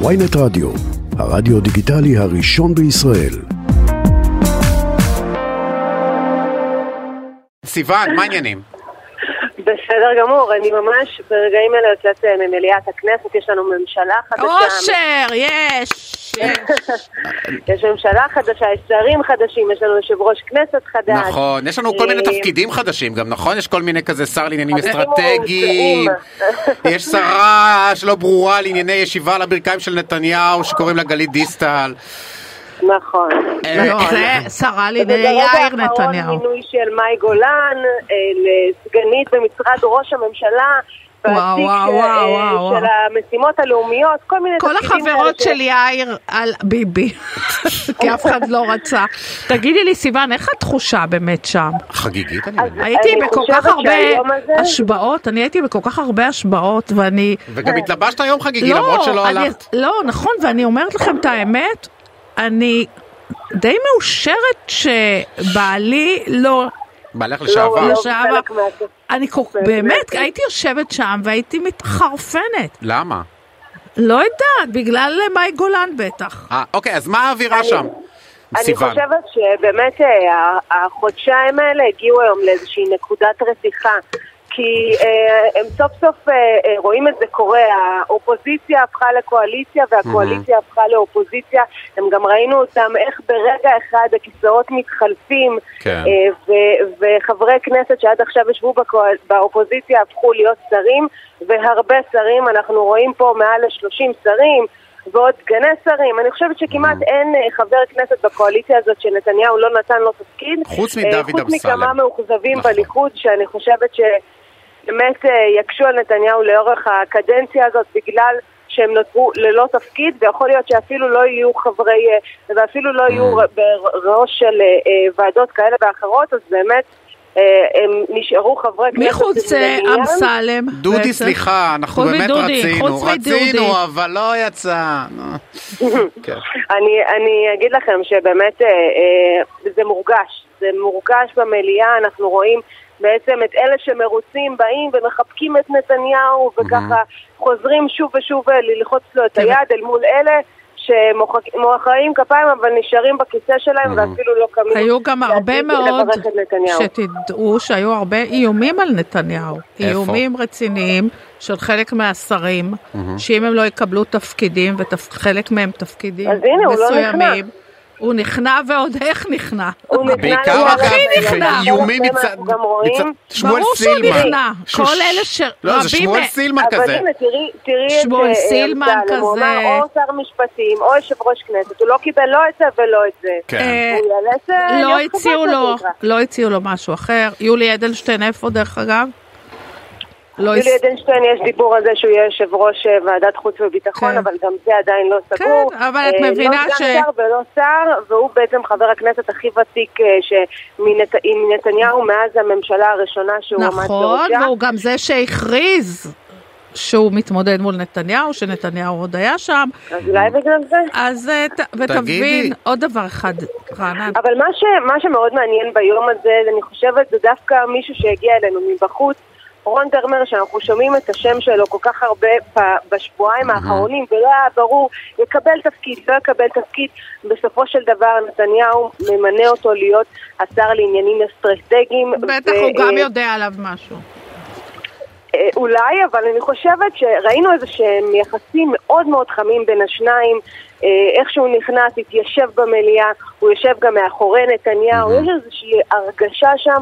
ויינט רדיו, הרדיו דיגיטלי הראשון בישראל. סיוון, מה העניינים? בסדר גמור, אני ממש ברגעים אלה יוצאת אה, ממליאת הכנסת, יש לנו ממשלה חדשה. אושר, יש! יש. ממשלה חדשה, יש שרים חדשים, יש לנו יושב ראש כנסת חדש. נכון, יש לנו כל מיני אה, תפקידים חדשים גם, נכון? יש כל מיני כזה שר לעניינים אסטרטגיים. יש שרה שלא ברורה לענייני ישיבה על הברכיים של נתניהו שקוראים לה גלית דיסטל. נכון. אה, לא, זה שרה לענייני וברגע יאיר האחרון נתניהו. מינוי של מאי גולן אה, לסגנית במשרד ראש הממשלה. וואו, וואו, של- וואו, אה, וואו, של המשימות הלאומיות, כל מיני כל החברות של יאיר על ביבי, כי אף אחד לא רצה. תגידי לי, סיוון, איך התחושה באמת שם? חגיגית אני מבין. הייתי אני בכל כך הרבה הזה- השבעות, אני הייתי בכל כך הרבה השבעות, ואני... וגם התלבשת היום חגיגי למרות שלא אני- הלכת. לא, נכון, ואני אומרת לכם את האמת, אני די מאושרת שבעלי לא... בעלך לא, לשעבר. לא לשעבר. חלק מה- אני כל- באמת. באמת, הייתי יושבת שם והייתי מתחרפנת. למה? לא יודעת, בגלל מאי גולן בטח. אה, אוקיי, אז מה האווירה אני- שם? אני סיוון. חושבת שבאמת אה, החודשיים האלה הגיעו היום לאיזושהי נקודת רתיחה. כי אה, הם סוף סוף אה, אה, רואים את זה קורה, האופוזיציה הפכה לקואליציה והקואליציה הפכה לאופוזיציה, הם גם ראינו אותם איך ברגע אחד הכיסאות מתחלפים כן. אה, ו- וחברי כנסת שעד עכשיו ישבו בקואל- באופוזיציה הפכו להיות שרים והרבה שרים, אנחנו רואים פה מעל ל-30 שרים ועוד סגני שרים, אני חושבת שכמעט אין אה, חבר כנסת בקואליציה הזאת שנתניהו לא נתן לו תפקיד. חוץ אה, מדוד חוץ אמסלם. מכמה מאוכזבים נכון. בליכוד, שאני חושבת שבאמת אה, יקשו על נתניהו לאורך הקדנציה הזאת בגלל שהם נותרו ללא תפקיד, ויכול להיות שאפילו לא יהיו חברי, אה, ואפילו לא יהיו Mm. בראש של אה, ועדות כאלה ואחרות, אז באמת הם נשארו חברי כנסת. מי חוץ אה. אמסלם? דודי, בעצם? סליחה, אנחנו באמת רצינו, חוץ מדודי. רצינו, אבל לא יצא. כן. אני, אני אגיד לכם שבאמת אה, אה, זה מורגש, זה מורגש במליאה, אנחנו רואים בעצם את אלה שמרוצים באים ומחבקים את נתניהו וככה חוזרים שוב ושוב אה, ללחוץ לו את תראה. היד אל מול אלה שמוחאים כפיים אבל נשארים בכיסא שלהם ואפילו לא קמים היו גם הרבה מאוד. שתדעו שהיו הרבה איומים על נתניהו. איפה? איומים רציניים של חלק מהשרים, שאם הם לא יקבלו תפקידים, וחלק מהם תפקידים אז הנה, הוא לא מסוימים, הוא נכנע ועוד איך נכנע. הוא נכנע בעיקר המליאה. נכנע. איומים מצד גם רואים מצד שמואל ברור שהוא סילמן. נכנע. כל אלה ש- לא, זה שמואל סילמן אבל כזה. הנה, תראי, את שמואל אה, סילמן אמסלם, הוא כזה. אמר או שר משפטים או יושב ראש כנסת, הוא לא קיבל לא את זה ולא את זה. כן. אה, לא הציעו לו, כזה. לא הציעו לו משהו אחר. יולי אדלשטיין איפה דרך אגב? לא יולי הס- אדלשטיין יש דיבור על זה שהוא יהיה יושב ראש אה, ועדת חוץ וביטחון, כן. אבל גם זה עדיין לא סגור. כן, אבל את אה, מבינה לא ש- סגן שר ולא שר, והוא בעצם חבר הכנסת הכי ותיק אה, שמת- עם נתניהו מאז הממשלה הראשונה שהוא עמד נכון, בראשה. והוא גם זה שהכריז שהוא מתמודד מול נתניהו, שנתניהו עוד היה שם. אז אולי בגלל זה. אז ת- ותבין תגידי. עוד דבר אחד, רענן. אבל מה, ש, מה שמאוד מעניין ביום הזה, אני חושבת, זה דווקא מישהו שהגיע אלינו מבחוץ, רון דרמר, שאנחנו שומעים את השם שלו כל כך הרבה בשבועיים האחרונים, ולא היה ברור, יקבל תפקיד, לא יקבל תפקיד. בסופו של דבר נתניהו ממנה אותו להיות השר לעניינים אסטרטגיים. בטח ו- הוא גם אה, יודע עליו משהו. אה, אולי, אבל אני חושבת שראינו איזה שהם יחסים מאוד מאוד חמים בין השניים. אה, איך שהוא נכנס, התיישב במליאה, הוא יושב גם מאחורי נתניהו, יש איזושהי הרגשה שם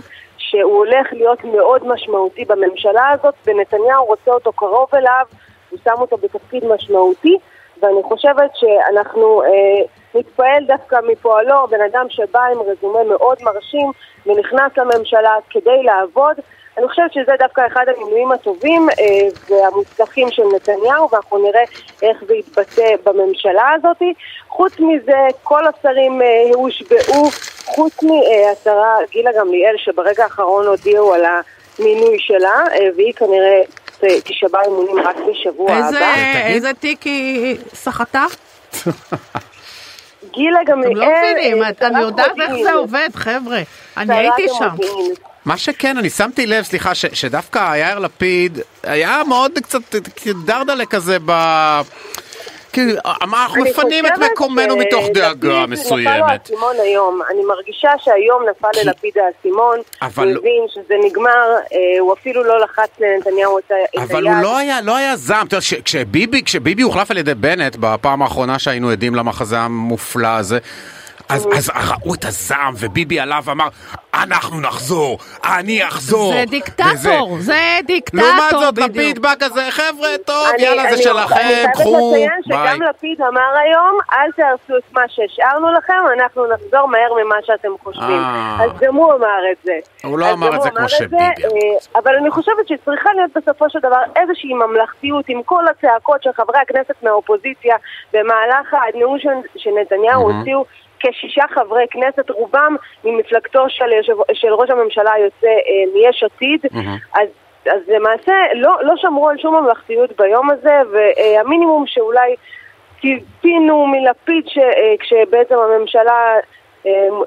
שהוא הולך להיות מאוד משמעותי בממשלה הזאת, ונתניהו רוצה אותו קרוב אליו, הוא שם אותו בתפקיד משמעותי, ואני חושבת שאנחנו אה, נתפעל דווקא מפועלו, בן אדם שבא עם רזומה מאוד מרשים ונכנס לממשלה כדי לעבוד. אני חושבת שזה דווקא אחד המינויים הטובים אה, והמוצלחים של נתניהו, ואנחנו נראה איך זה יתבטא בממשלה הזאת. חוץ מזה, כל השרים אה, הושבעו, חוץ מהשרה גילה גמליאל, שברגע האחרון הודיעו על המינוי שלה, אה, והיא כנראה תישבע אמונים רק בשבוע איזה- הבא. איזה תיק היא סחטה? גילה גמליאל... אתם לא מבינים, אה, את- אני יודעת איך. זה עובד, חבר'ה. אני הייתי שם. מה שכן, אני שמתי לב, סליחה, ש, שדווקא יאיר לפיד היה מאוד קצת דרדלה כזה ב... כי אנחנו מפנים את מקומנו מתוך דאגה נפל לו מסוימת. האסימון היום. אני מרגישה שהיום נפל כי- ללפיד האסימון. אבל- הוא הבין שזה נגמר, אה, הוא אפילו לא לחץ לנתניהו את היד. אבל הוא לא היה, לא היה זעם, אתה יודע, כש- כשביבי, כשביבי הוחלף על ידי בנט בפעם האחרונה שהיינו עדים למחזה המופלא הזה, אז, אז ראו את הזעם, וביבי עלה ואמר, אנחנו נחזור, אני אחזור. זה דיקטטור, וזה- זה דיקטטור לעומת זאת, בדיוק. לפיד בא כזה, חבר'ה, טוב, אני- יאללה, זה אני- אני שלכם, חייבת קחו, לציין ביי. שגם לפיד אמר היום, אל תהרסו את מה שהשארנו לכם, אנחנו נחזור מהר ממה שאתם חושבים. אה. אז גם הוא אמר את זה. הוא לא אמר את זה כמו אמר שביבי זה, אמר. אה, אבל אני חושבת שצריכה להיות בסופו של דבר איזושהי ממלכתיות עם כל הצעקות של חברי הכנסת מהאופוזיציה במהלך הנאום של- שנתניהו הוציאו. כשישה חברי כנסת, רובם ממפלגתו של, יושב, של ראש הממשלה היוצא אה, מיש עתיד, אז, אז למעשה לא, לא שמרו על שום ממלכתיות ביום הזה, והמינימום שאולי ציפינו מלפיד ש, אה, כשבעצם הממשלה,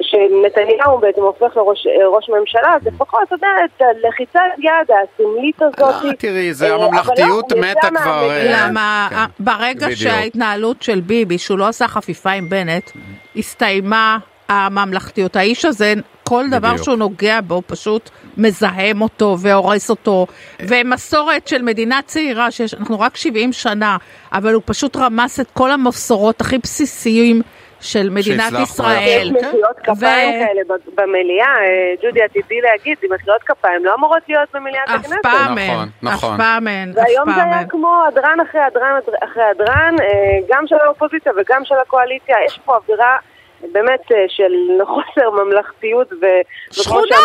שנתניהו בעצם הופך לראש אה, ממשלה, אז לפחות, אתה יודע, את הלחיצת יד הסמלית הזאת. לא, תראי, זה אה, הממלכתיות לא, הוא מתה כבר. אה, למה כן, ברגע. שההתנהלות של ביבי, שהוא לא עשה חפיפה עם בנט, הסתיימה הממלכתיות. האיש הזה, כל דבר בדיוק. שהוא נוגע בו פשוט מזהם אותו והורס אותו. ומסורת של מדינה צעירה, שאנחנו רק 70 שנה, אבל הוא פשוט רמס את כל המסורות הכי בסיסיים של מדינת שהצלחנו ישראל. יש מחיאות כפיים ו- כאלה במליאה, אה, ג'ודי, עתידי להגיד, מחיאות כפיים לא אמורות להיות במליאת אף הכנסת. פעם נכון, אין, אף נכון. פעם אין, אף והיום זה פעם היה. כמו הדרן אחרי הדרן אחרי הדרן, אה, גם של האופוזיציה וגם של הקואליציה, יש פה אווירה באמת אה, של חוסר ממלכתיות ו... שכונה,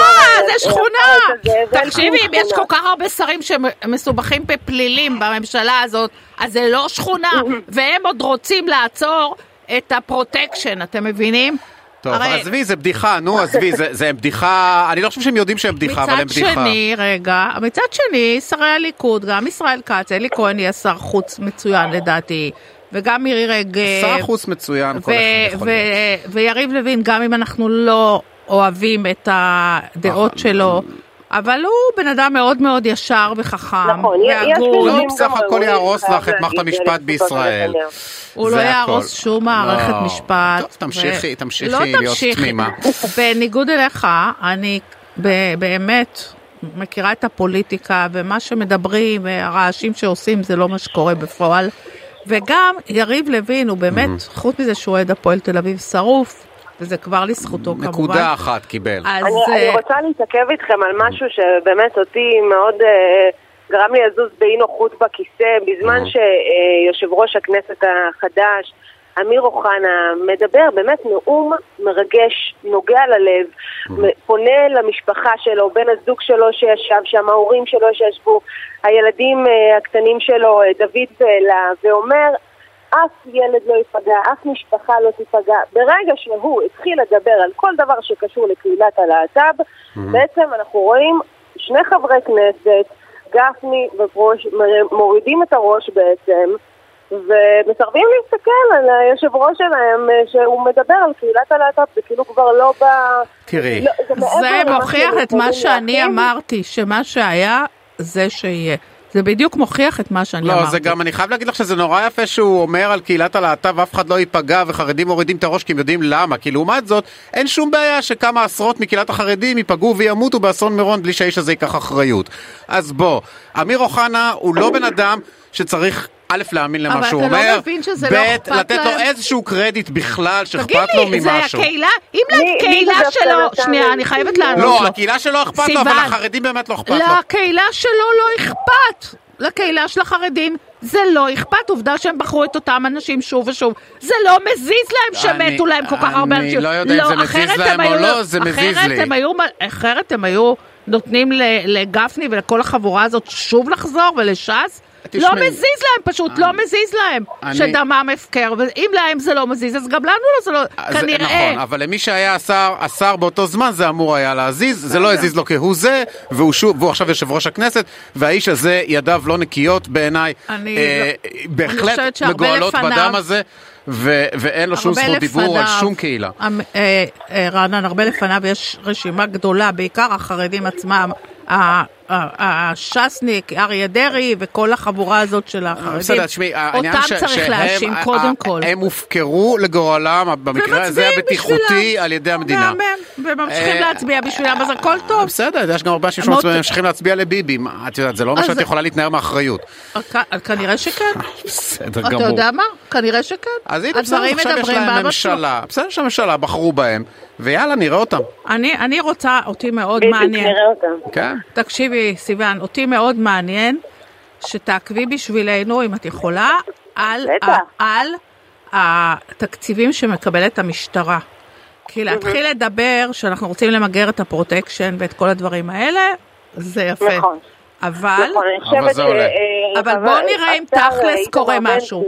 זה אה, שכונה. זה תקשיבי, אם יש. כל כך הרבה שרים שמסובכים בפלילים בממשלה הזאת, אז זה לא שכונה, והם עוד רוצים לעצור את הפרוטקשן, אתם מבינים? טוב, הרי- עזבי, זה בדיחה, נו, עזבי, זה זה בדיחה, אני לא חושב שהם יודעים שהם בדיחה, אבל הם מצד בדיחה. שני, רגע, מצד שני, שרי הליכוד, גם ישראל כץ, אלי כהן יהיה שר חוץ מצוין לדעתי, וגם מירי רגב. שר חוץ מצוין, כל אחד יכול להיות. ויריב לוין, גם אם אנחנו לא אוהבים את הדעות שלו, אבל הוא בן אדם מאוד מאוד ישר וחכם, נכון, יש לא, גם בסך הכל יהרוס לך את מערכת המשפט בישראל. הוא לא יהרוס. שום מערכת לא. משפט. טוב, תמשיכי, תמשיכי לא להיות. תמימה. בניגוד אליך, אני ב- באמת מכירה את הפוליטיקה, ומה שמדברים, והרעשים שעושים, זה לא מה שקורה בפועל. וגם יריב לוין, הוא באמת, חוץ מזה שהוא אוהד הפועל תל אביב שרוף, וזה כבר לזכותו כמובן. נקודה אחת קיבל. אז אני, אני אה, רוצה להתעכב איתכם על משהו שבאמת אותי מאוד אה, גרם לי לזוז באי נוחות בכיסא, בזמן שיושב ראש הכנסת החדש, אמיר אוחנה, מדבר באמת נאום מרגש, נוגע ללב, פונה למשפחה שלו, בן הזוג שלו שישב שם, ההורים שלו שישבו, הילדים אה, הקטנים שלו, אה, דוד ואלה, ואומר, אף ילד לא ייפגע, אף משפחה לא תיפגע. ברגע שהוא התחיל לדבר על כל דבר שקשור לקהילת הלהט"ב, בעצם אנחנו רואים שני חברי כנסת, גפני וברוש, מורידים את הראש בעצם, ומסרבים להסתכל על היושב ראש שלהם, אה, שהוא מדבר על קהילת הלהט"ב, זה כאילו כבר לא ב... תראי, לא, זה זה מוכיח את מה שאני להכין. אמרתי, שמה שהיה, זה שיהיה. זה בדיוק מוכיח את מה שאני לא, אמרתי. זה גם, אני חייב להגיד לך שזה נורא יפה שהוא אומר על קהילת הלהט"ב, אף אחד לא ייפגע וחרדים מורידים את הראש כי הם יודעים למה. כי לעומת זאת, אין שום בעיה שכמה עשרות מקהילת החרדים ייפגעו וימותו באסון מירון בלי שהאיש הזה ייקח אחריות. אז בוא, אמיר אוחנה הוא לא בן אדם שצריך... א', להאמין למה אבל שהוא אתה לא אומר, מבין שזה ב', לא אכפת לתת לו? איזשהו קרדיט בכלל תגיד שאכפת לו לי, זה ממשהו. הקהילה? אם לקהילה שלו, שנייה, אני חייבת? לענות לא, לו. הקהילה שלו אכפת לו, אבל. לחרדים באמת לא אכפת לו. לקהילה שלו לא אכפת. לקהילה של החרדים זה לא אכפת, עובדה שהם בחרו את אותם אנשים שוב ושוב. זה לא מזיז להם אני- שמתו להם כל כך הרבה אני אנשים. לא יודע אם זה מזיז להם הם או לא, זה מזיז לי. אחרת הם היו נותנים לגפני ולכל החבורה הזאת שוב לחזור ולש"ס. לא מזיז להם, פשוט לא מזיז להם. אני- שדמם הפקר, ואם להם זה לא מזיז, אז גם לנו לא, זה לא, כנראה. נכון, אבל למי שהיה השר, השר באותו זמן זה אמור היה להזיז, זה לא הזיז לו כהוא זה, והוא, שוב, והוא עכשיו יושב ראש הכנסת, והאיש הזה ידיו לא נקיות בעיניי, אה, לא- בהחלט מגואלות בדם הזה, ו- ואין לו שום זכות דיבור על שום קהילה. המ- אה, אה, רענן, הרבה לפניו יש רשימה גדולה, בעיקר החרדים עצמם, הש"סניק, אריה דרעי וכל החבורה הזאת של החרדים, אותם ש- צריך להאשים קודם כל. הם הופקרו לגורלם, במקרה הזה הבטיחותי. על ידי המדינה. וממשיכים אה, להצביע בשבילם, אז הכל טוב. בסדר, יש גם הרבה אנשים שממשיכים להצביע לביבי. את יודעת, זה לא אומר שאת יכולה להתנער מאחריות. כ- כנראה שכן. בסדר אתה גמור. יודע מה? כנראה שכן. אז הנה, בסדר, עכשיו יש להם. ממשלה. בסדר שהממשלה בחרו בהם, ויאללה, נראה אותם. אני, אני רוצה, אותי מאוד בדיוק, מעניין. נראה אותם. כן. תקשיבי, סיוון, אותי מאוד מעניין שתעקבי בשבילנו, אם את יכולה, על, בטח. על התקציבים שמקבלת המשטרה. כי להתחיל לדבר שאנחנו רוצים למגר את הפרוטקשן ואת כל הדברים האלה, זה יפה. נכון. אבל, נכון, אבל זה עולה. ש... אבל אה, בואו נראה אם תכלס קורה משהו.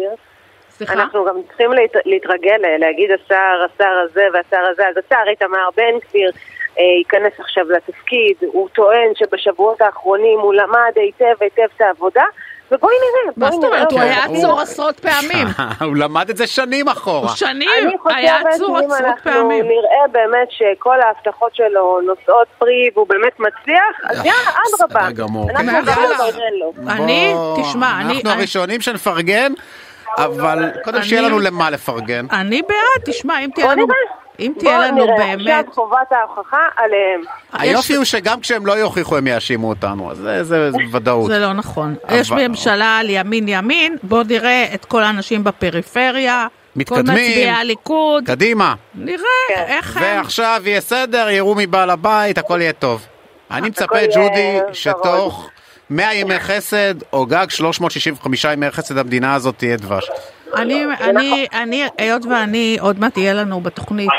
סליחה? אנחנו גם צריכים להת, להתרגל, אה, להגיד השר, השר הזה והשר הזה, אז השר איתמר בן גביר אה, ייכנס עכשיו לתפקיד, הוא טוען שבשבועות האחרונים הוא למד היטב היטב את העבודה, ובואי נראה, מה זאת. אומרת? הוא אותו. היה עצור עשרות פעמים. הוא למד את זה שנים אחורה. שנים, אני היה חושבת עצור שאם עשרות אנחנו פעמים. נראה באמת שכל ההבטחות שלו נושאות פרי והוא באמת מצליח, אז יאללה, אדרבה. בסדר גמור. אנחנו. גם נפרגן לו. אני, תשמע, אני... אנחנו הראשונים שנפרגן, אבל קודם אני- שיהיה לנו למה לפרגן. אני בעד, תשמע, אם תהיה בוא לנו, נראה. אם תהיה לנו נראה, באמת, עכשיו חובת ההוכחה עליהם. היופי הוא שגם כשהם לא יוכיחו הם יאשימו אותנו, אז זה- זה זה ודאות. זה לא נכון. אבל- יש ממשלה על ימין ימין, בוא נראה את כל האנשים בפריפריה, כל מתקדמים. מצביעי הליכוד, קדימה. נראה כן. איך הם... ועכשיו יהיה סדר, יראו מבעל הבית, הכל יהיה טוב. אני מצפה, ג'ודי. שתוך 100 ימי חסד, או גג 365 ימי חסד, המדינה הזאת תהיה דבש. אני, אני, אני, היות ואני, עוד מעט יהיה לנו בתוכנית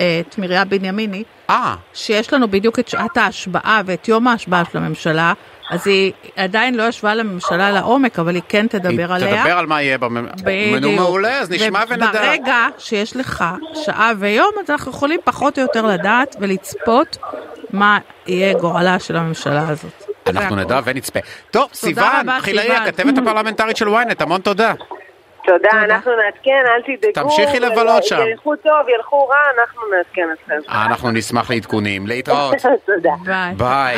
אה, את מרים בנימיני, אה, שיש לנו בדיוק את שעת ההשבעה ואת יום ההשבעה של הממשלה, אז היא עדיין לא ישבה לממשלה לעומק, אבל היא כן היא תדבר עליה. תדבר על מה יהיה במ... מנו בדיוק. מעולה, אז נשמע ונדע. וברגע שיש לך שעה ויום, אז אנחנו יכולים פחות או יותר לדעת ולצפות מה יהיה גורלה של הממשלה הזאת. אנחנו. נדע ונצפה. טוב, סיוון, חילאי. הכתבת הפרלמנטרית של ynet, המון תודה. תודה, תודה. אנחנו נעדכן, אל תדאגו. תמשיכי לבלות שם. ילכו טוב, ילכו רע, אנחנו נעדכן אתכם. אנחנו נשמח לעדכונים. להתראות. תודה. ביי.